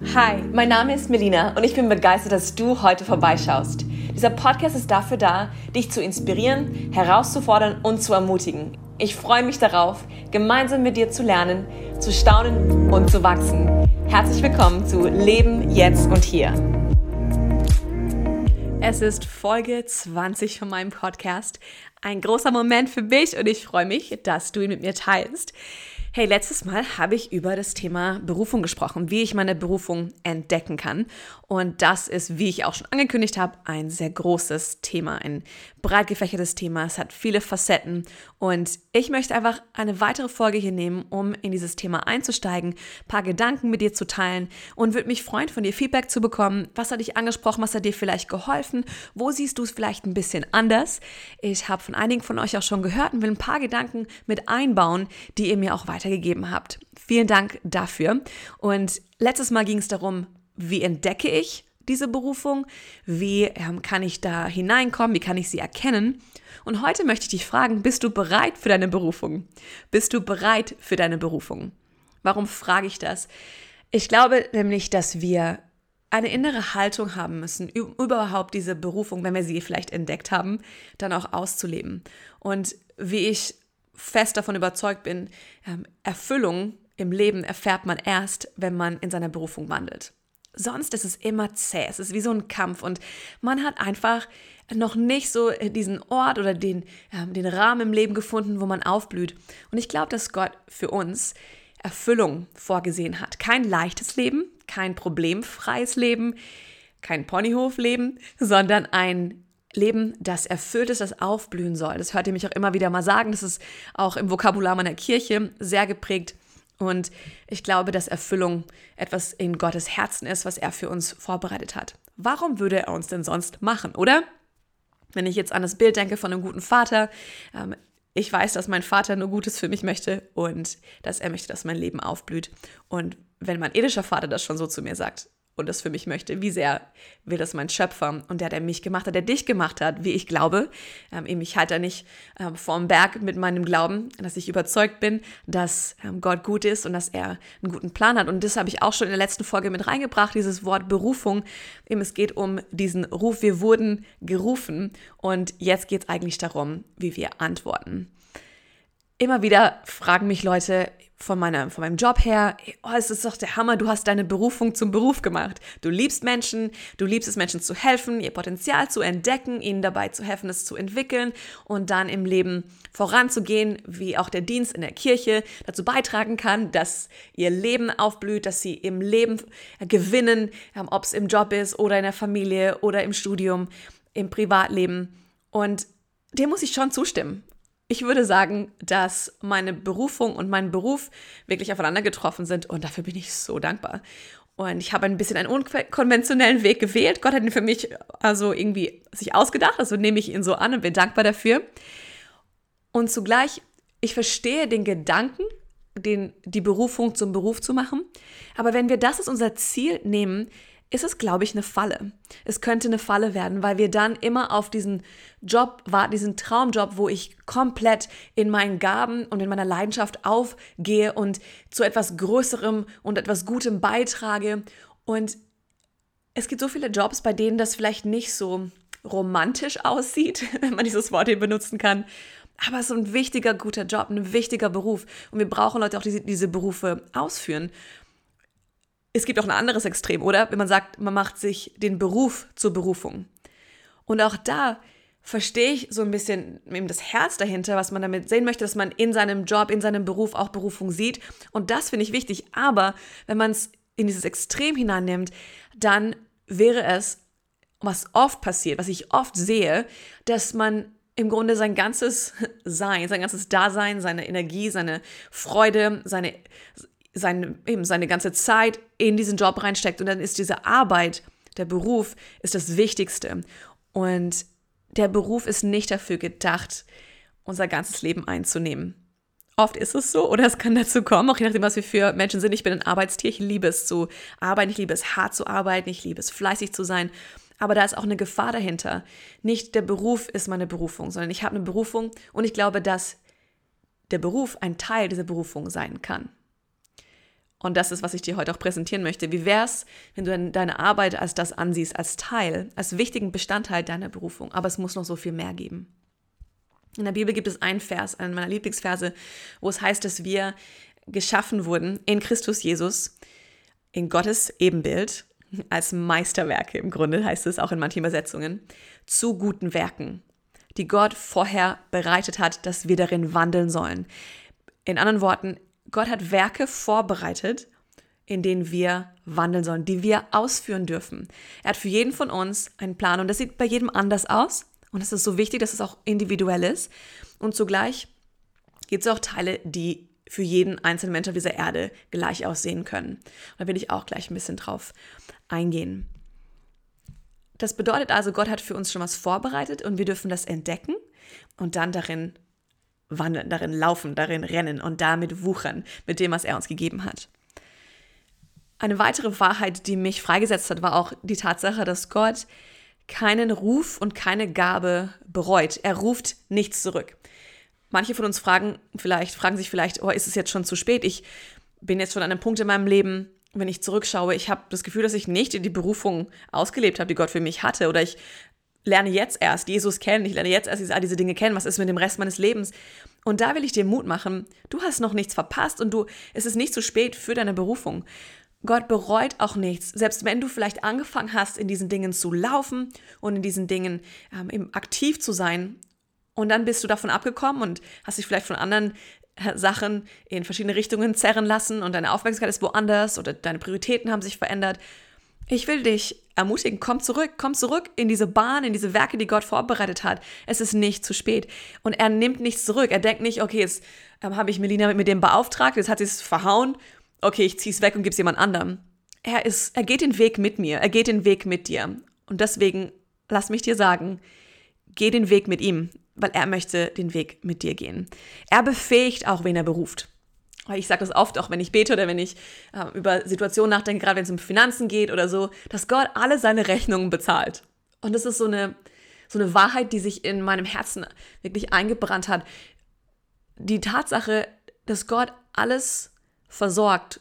Hi, mein Name ist Melina und ich bin begeistert, dass du heute vorbeischaust. Dieser Podcast ist dafür da, dich zu inspirieren, herauszufordern und zu ermutigen. Ich freue mich darauf, gemeinsam mit dir zu lernen, zu staunen und zu wachsen. Herzlich willkommen zu Leben jetzt und hier. Es ist Folge 20 von meinem Podcast. Ein großer Moment für mich und ich freue mich, dass du ihn mit mir teilst. Hey, letztes Mal habe ich über das Thema Berufung gesprochen, wie ich meine Berufung entdecken kann. Und das ist, wie ich auch schon angekündigt habe, ein sehr großes Thema, ein breit gefächertes Thema. Es hat viele Facetten. Und ich möchte einfach eine weitere Folge hier nehmen, um in dieses Thema einzusteigen, ein paar Gedanken mit dir zu teilen und würde mich freuen, von dir Feedback zu bekommen. Was hat dich angesprochen? Was hat dir vielleicht geholfen? Wo siehst du es vielleicht ein bisschen anders? Ich habe von einigen von euch auch schon gehört und will ein paar Gedanken mit einbauen, die ihr mir auch weiter weitergegeben habt. Vielen Dank dafür. Und letztes Mal ging es darum, wie entdecke ich diese Berufung? Wie ähm, kann ich da hineinkommen? Wie kann ich sie erkennen? Und heute möchte ich dich fragen, bist du bereit für deine Berufung? Bist du bereit für deine Berufung? Warum frage ich das? Ich glaube nämlich, dass wir eine innere Haltung haben müssen, überhaupt diese Berufung, wenn wir sie vielleicht entdeckt haben, dann auch auszuleben. Und wie ich fest davon überzeugt bin, ähm, Erfüllung im Leben erfährt man erst, wenn man in seiner Berufung wandelt. Sonst ist es immer zäh, es ist wie so ein Kampf und man hat einfach noch nicht so diesen Ort oder den, ähm, den Rahmen im Leben gefunden, wo man aufblüht. Und ich glaube, dass Gott für uns Erfüllung vorgesehen hat. Kein leichtes Leben, kein problemfreies Leben, kein Ponyhofleben, sondern ein Leben, das erfüllt ist, das aufblühen soll. Das hört ihr mich auch immer wieder mal sagen. Das ist auch im Vokabular meiner Kirche sehr geprägt. Und ich glaube, dass Erfüllung etwas in Gottes Herzen ist, was er für uns vorbereitet hat. Warum würde er uns denn sonst machen, oder? Wenn ich jetzt an das Bild denke von einem guten Vater, ähm, ich weiß, dass mein Vater nur Gutes für mich möchte und dass er möchte, dass mein Leben aufblüht. Und wenn mein irdischer Vater das schon so zu mir sagt, und das für mich möchte. Wie sehr will das mein Schöpfer und der, der mich gemacht hat, der dich gemacht hat, wie ich glaube. Ähm, ich halte nicht ähm, vorm Berg mit meinem Glauben, dass ich überzeugt bin, dass ähm, Gott gut ist und dass er einen guten Plan hat. Und das habe ich auch schon in der letzten Folge mit reingebracht, dieses Wort Berufung. Eben, es geht um diesen Ruf, wir wurden gerufen und jetzt geht es eigentlich darum, wie wir antworten. Immer wieder fragen mich Leute, von, meiner, von meinem Job her, oh, es ist doch der Hammer, du hast deine Berufung zum Beruf gemacht. Du liebst Menschen, du liebst es, Menschen zu helfen, ihr Potenzial zu entdecken, ihnen dabei zu helfen, es zu entwickeln und dann im Leben voranzugehen, wie auch der Dienst in der Kirche dazu beitragen kann, dass ihr Leben aufblüht, dass sie im Leben gewinnen, ähm, ob es im Job ist oder in der Familie oder im Studium, im Privatleben. Und dem muss ich schon zustimmen. Ich würde sagen, dass meine Berufung und mein Beruf wirklich aufeinander getroffen sind und dafür bin ich so dankbar. Und ich habe ein bisschen einen unkonventionellen Weg gewählt. Gott hat ihn für mich also irgendwie sich ausgedacht, also nehme ich ihn so an und bin dankbar dafür. Und zugleich, ich verstehe den Gedanken, den, die Berufung zum Beruf zu machen. Aber wenn wir das als unser Ziel nehmen, ist es, glaube ich, eine Falle. Es könnte eine Falle werden, weil wir dann immer auf diesen Job warten, diesen Traumjob, wo ich komplett in meinen Gaben und in meiner Leidenschaft aufgehe und zu etwas Größerem und etwas Gutem beitrage. Und es gibt so viele Jobs, bei denen das vielleicht nicht so romantisch aussieht, wenn man dieses Wort hier benutzen kann. Aber es ist ein wichtiger, guter Job, ein wichtiger Beruf. Und wir brauchen Leute, auch die diese Berufe ausführen es gibt auch ein anderes Extrem, oder? Wenn man sagt, man macht sich den Beruf zur Berufung. Und auch da verstehe ich so ein bisschen eben das Herz dahinter, was man damit sehen möchte, dass man in seinem Job, in seinem Beruf auch Berufung sieht. Und das finde ich wichtig. Aber wenn man es in dieses Extrem hineinnimmt, dann wäre es, was oft passiert, was ich oft sehe, dass man im Grunde sein ganzes Sein, sein ganzes Dasein, seine Energie, seine Freude, seine, seine, eben seine ganze Zeit in diesen Job reinsteckt und dann ist diese Arbeit, der Beruf, ist das Wichtigste. Und der Beruf ist nicht dafür gedacht, unser ganzes Leben einzunehmen. Oft ist es so oder es kann dazu kommen, auch je nachdem, was wir für Menschen sind. Ich bin ein Arbeitstier, ich liebe es zu arbeiten, ich liebe es hart zu arbeiten, ich liebe es fleißig zu sein. Aber da ist auch eine Gefahr dahinter. Nicht der Beruf ist meine Berufung, sondern ich habe eine Berufung und ich glaube, dass der Beruf ein Teil dieser Berufung sein kann. Und das ist, was ich dir heute auch präsentieren möchte. Wie wäre es, wenn du deine Arbeit als das ansiehst, als Teil, als wichtigen Bestandteil deiner Berufung? Aber es muss noch so viel mehr geben. In der Bibel gibt es einen Vers, einen meiner Lieblingsverse, wo es heißt, dass wir geschaffen wurden in Christus Jesus, in Gottes Ebenbild, als Meisterwerke im Grunde heißt es auch in manchen Übersetzungen, zu guten Werken, die Gott vorher bereitet hat, dass wir darin wandeln sollen. In anderen Worten, Gott hat Werke vorbereitet, in denen wir wandeln sollen, die wir ausführen dürfen. Er hat für jeden von uns einen Plan und das sieht bei jedem anders aus. Und es ist so wichtig, dass es auch individuell ist. Und zugleich gibt es auch Teile, die für jeden einzelnen Menschen auf dieser Erde gleich aussehen können. Und da will ich auch gleich ein bisschen drauf eingehen. Das bedeutet also, Gott hat für uns schon was vorbereitet und wir dürfen das entdecken und dann darin wandeln, darin laufen, darin rennen und damit wuchern mit dem, was er uns gegeben hat. Eine weitere Wahrheit, die mich freigesetzt hat, war auch die Tatsache, dass Gott keinen Ruf und keine Gabe bereut. Er ruft nichts zurück. Manche von uns fragen vielleicht, fragen sich vielleicht, oh, ist es jetzt schon zu spät? Ich bin jetzt schon an einem Punkt in meinem Leben, wenn ich zurückschaue, ich habe das Gefühl, dass ich nicht die Berufung ausgelebt habe, die Gott für mich hatte. Oder ich lerne jetzt erst Jesus kennen, ich lerne jetzt erst all diese Dinge kennen, was ist mit dem Rest meines Lebens? Und da will ich dir Mut machen, du hast noch nichts verpasst und du, es ist nicht zu spät für deine Berufung. Gott bereut auch nichts, selbst wenn du vielleicht angefangen hast, in diesen Dingen zu laufen und in diesen Dingen ähm, aktiv zu sein. Und dann bist du davon abgekommen und hast dich vielleicht von anderen äh, Sachen in verschiedene Richtungen zerren lassen und deine Aufmerksamkeit ist woanders oder deine Prioritäten haben sich verändert. Ich will dich ermutigen, komm zurück, komm zurück in diese Bahn, in diese Werke, die Gott vorbereitet hat. Es ist nicht zu spät. Und er nimmt nichts zurück. Er denkt nicht, okay, jetzt ähm, habe ich Melina mit, mit dem beauftragt, jetzt hat sie es verhauen, okay, ich ziehe es weg und gebe es jemand anderem. Er, ist, er geht den Weg mit mir, er geht den Weg mit dir. Und deswegen, lass mich dir sagen, geh den Weg mit ihm, weil er möchte den Weg mit dir gehen. Er befähigt auch, wen er beruft ich sage das oft auch, wenn ich bete oder wenn ich äh, über Situationen nachdenke, gerade wenn es um Finanzen geht oder so, dass Gott alle seine Rechnungen bezahlt. Und das ist so eine, so eine Wahrheit, die sich in meinem Herzen wirklich eingebrannt hat. Die Tatsache, dass Gott alles versorgt,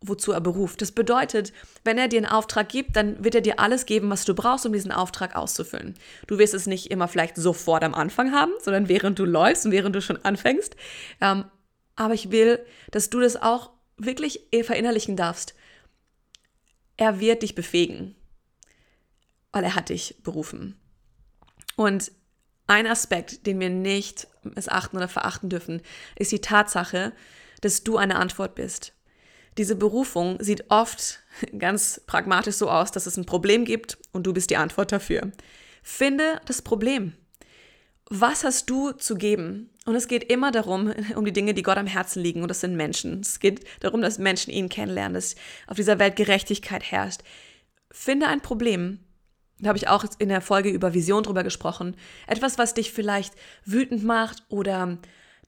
wozu er beruft. Das bedeutet, wenn er dir einen Auftrag gibt, dann wird er dir alles geben, was du brauchst, um diesen Auftrag auszufüllen. Du wirst es nicht immer vielleicht sofort am Anfang haben, sondern während du läufst und während du schon anfängst. Ähm, aber ich will, dass du das auch wirklich verinnerlichen darfst. Er wird dich befähigen, weil er hat dich berufen. Und ein Aspekt, den wir nicht missachten oder verachten dürfen, ist die Tatsache, dass du eine Antwort bist. Diese Berufung sieht oft ganz pragmatisch so aus, dass es ein Problem gibt und du bist die Antwort dafür. Finde das Problem. Was hast du zu geben? Und es geht immer darum, um die Dinge, die Gott am Herzen liegen. Und das sind Menschen. Es geht darum, dass Menschen ihn kennenlernen, dass auf dieser Welt Gerechtigkeit herrscht. Finde ein Problem. Da habe ich auch in der Folge über Vision drüber gesprochen. Etwas, was dich vielleicht wütend macht oder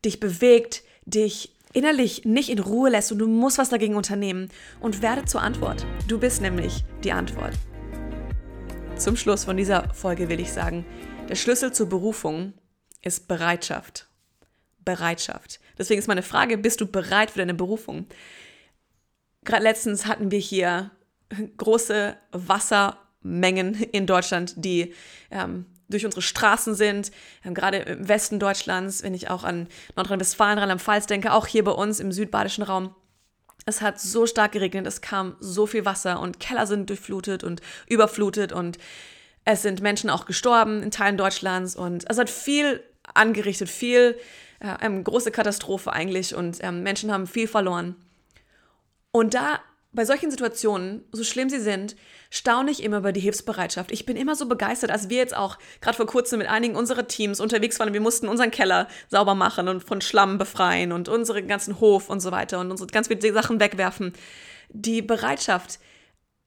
dich bewegt, dich innerlich nicht in Ruhe lässt und du musst was dagegen unternehmen und werde zur Antwort. Du bist nämlich die Antwort. Zum Schluss von dieser Folge will ich sagen, der Schlüssel zur Berufung ist Bereitschaft. Bereitschaft. Deswegen ist meine Frage, bist du bereit für deine Berufung? Gerade letztens hatten wir hier große Wassermengen in Deutschland, die ähm, durch unsere Straßen sind, ähm, gerade im Westen Deutschlands, wenn ich auch an Nordrhein-Westfalen, Rheinland-Pfalz denke, auch hier bei uns im südbadischen Raum. Es hat so stark geregnet, es kam so viel Wasser und Keller sind durchflutet und überflutet und es sind Menschen auch gestorben in Teilen Deutschlands und es hat viel angerichtet, viel äh, eine große Katastrophe eigentlich und ähm, Menschen haben viel verloren. Und da, bei solchen Situationen, so schlimm sie sind, staune ich immer über die Hilfsbereitschaft. Ich bin immer so begeistert, als wir jetzt auch gerade vor kurzem mit einigen unserer Teams unterwegs waren. Wir mussten unseren Keller sauber machen und von Schlamm befreien und unseren ganzen Hof und so weiter und unsere ganz viele Sachen wegwerfen. Die Bereitschaft,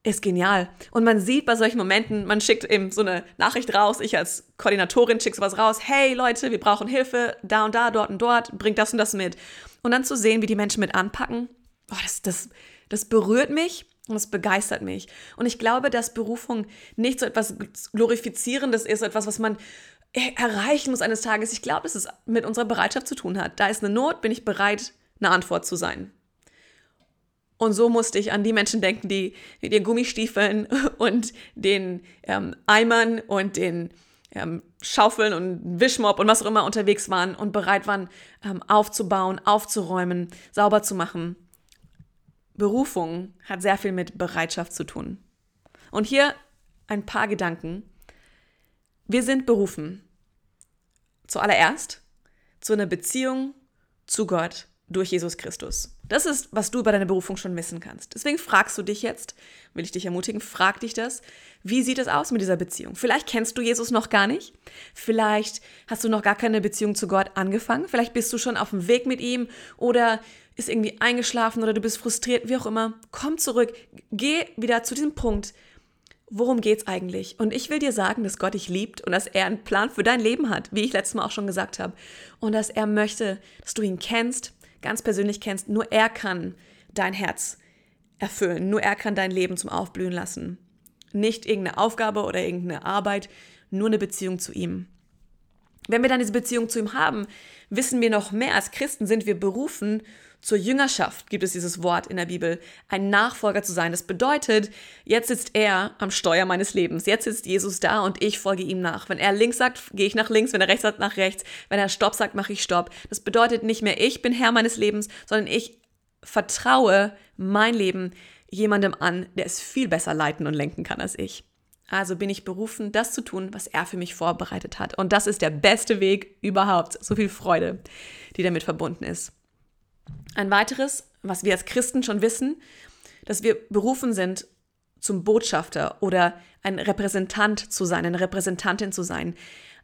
ist genial. Und man sieht bei solchen Momenten, man schickt eben so eine Nachricht raus, ich als Koordinatorin schicke sowas raus, hey Leute, wir brauchen Hilfe, da und da, dort und dort, bringt das und das mit. Und dann zu sehen, wie die Menschen mit anpacken, oh, das, das, das berührt mich und es begeistert mich. Und ich glaube, dass Berufung nicht so etwas Glorifizierendes ist, so etwas, was man erreichen muss eines Tages. Ich glaube, dass es mit unserer Bereitschaft zu tun hat. Da ist eine Not, bin ich bereit, eine Antwort zu sein. Und so musste ich an die Menschen denken, die mit ihren Gummistiefeln und den ähm, Eimern und den ähm, Schaufeln und Wischmopp und was auch immer unterwegs waren und bereit waren, ähm, aufzubauen, aufzuräumen, sauber zu machen. Berufung hat sehr viel mit Bereitschaft zu tun. Und hier ein paar Gedanken. Wir sind berufen. Zuallererst zu einer Beziehung zu Gott durch Jesus Christus. Das ist, was du über deine Berufung schon wissen kannst. Deswegen fragst du dich jetzt, will ich dich ermutigen, frag dich das, wie sieht es aus mit dieser Beziehung? Vielleicht kennst du Jesus noch gar nicht, vielleicht hast du noch gar keine Beziehung zu Gott angefangen, vielleicht bist du schon auf dem Weg mit ihm oder ist irgendwie eingeschlafen oder du bist frustriert, wie auch immer. Komm zurück, geh wieder zu diesem Punkt, worum geht's eigentlich? Und ich will dir sagen, dass Gott dich liebt und dass er einen Plan für dein Leben hat, wie ich letztes Mal auch schon gesagt habe. Und dass er möchte, dass du ihn kennst, ganz persönlich kennst, nur er kann dein Herz erfüllen, nur er kann dein Leben zum Aufblühen lassen. Nicht irgendeine Aufgabe oder irgendeine Arbeit, nur eine Beziehung zu ihm. Wenn wir dann diese Beziehung zu ihm haben, wissen wir noch mehr. Als Christen sind wir berufen zur Jüngerschaft, gibt es dieses Wort in der Bibel, ein Nachfolger zu sein. Das bedeutet, jetzt sitzt er am Steuer meines Lebens. Jetzt sitzt Jesus da und ich folge ihm nach. Wenn er links sagt, gehe ich nach links. Wenn er rechts sagt, nach rechts. Wenn er Stopp sagt, mache ich Stopp. Das bedeutet nicht mehr, ich bin Herr meines Lebens, sondern ich vertraue mein Leben jemandem an, der es viel besser leiten und lenken kann als ich. Also bin ich berufen, das zu tun, was er für mich vorbereitet hat. Und das ist der beste Weg überhaupt. So viel Freude, die damit verbunden ist. Ein weiteres, was wir als Christen schon wissen, dass wir berufen sind, zum Botschafter oder ein Repräsentant zu sein, eine Repräsentantin zu sein.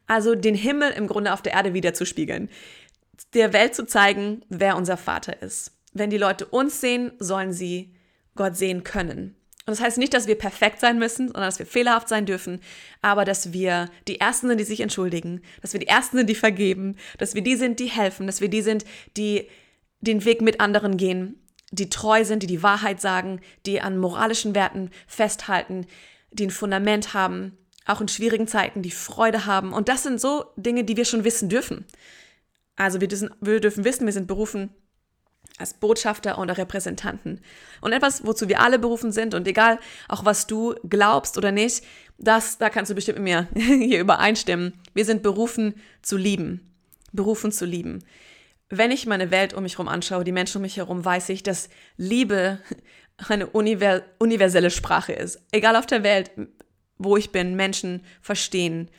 Also den Himmel im Grunde auf der Erde wiederzuspiegeln. Der Welt zu zeigen, wer unser Vater ist. Wenn die Leute uns sehen, sollen sie Gott sehen können. Und das heißt nicht, dass wir perfekt sein müssen, sondern dass wir fehlerhaft sein dürfen, aber dass wir die Ersten sind, die sich entschuldigen, dass wir die Ersten sind, die vergeben, dass wir die sind, die helfen, dass wir die sind, die den Weg mit anderen gehen, die treu sind, die die Wahrheit sagen, die an moralischen Werten festhalten, die ein Fundament haben, auch in schwierigen Zeiten, die Freude haben. Und das sind so Dinge, die wir schon wissen dürfen. Also wir dürfen, wir dürfen wissen, wir sind berufen als Botschafter oder Repräsentanten. Und etwas, wozu wir alle berufen sind und egal auch was du glaubst oder nicht, das, da kannst du bestimmt mit mir hier übereinstimmen. Wir sind berufen zu lieben. Berufen zu lieben wenn ich meine Welt um mich herum anschaue, die Menschen um mich herum, weiß ich, dass Liebe eine universelle Sprache ist. Egal auf der Welt, wo ich bin, Menschen verstehen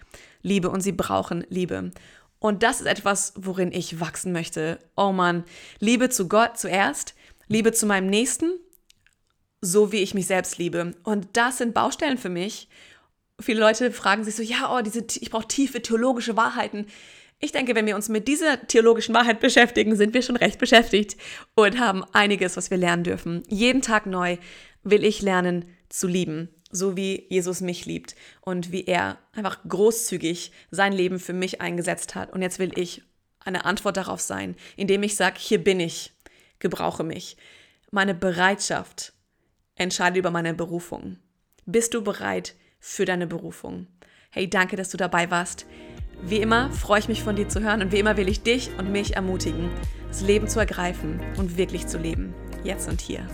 Liebe und sie brauchen Liebe. Und das ist etwas, worin ich wachsen möchte. Oh Mann, Liebe zu Gott zuerst, Liebe zu meinem Nächsten, so wie ich mich selbst liebe. Und das sind Baustellen für mich. Viele Leute fragen sich so, ja, oh, diese, ich brauche tiefe theologische Wahrheiten. Ich denke, wenn wir uns mit dieser theologischen Wahrheit beschäftigen, sind wir schon recht beschäftigt und haben einiges, was wir lernen dürfen. Jeden Tag neu will ich lernen zu lieben, so wie Jesus mich liebt und wie er einfach großzügig sein Leben für mich eingesetzt hat. Und jetzt will ich eine Antwort darauf sein, indem ich sage, hier bin ich, gebrauche mich. Meine Bereitschaft entscheidet über meine Berufung. Bist du bereit für deine Berufung? Hey, danke, dass du dabei warst. Wie immer freue ich mich von dir zu hören und wie immer will ich dich und mich ermutigen, das Leben zu ergreifen und wirklich zu leben. Jetzt und hier.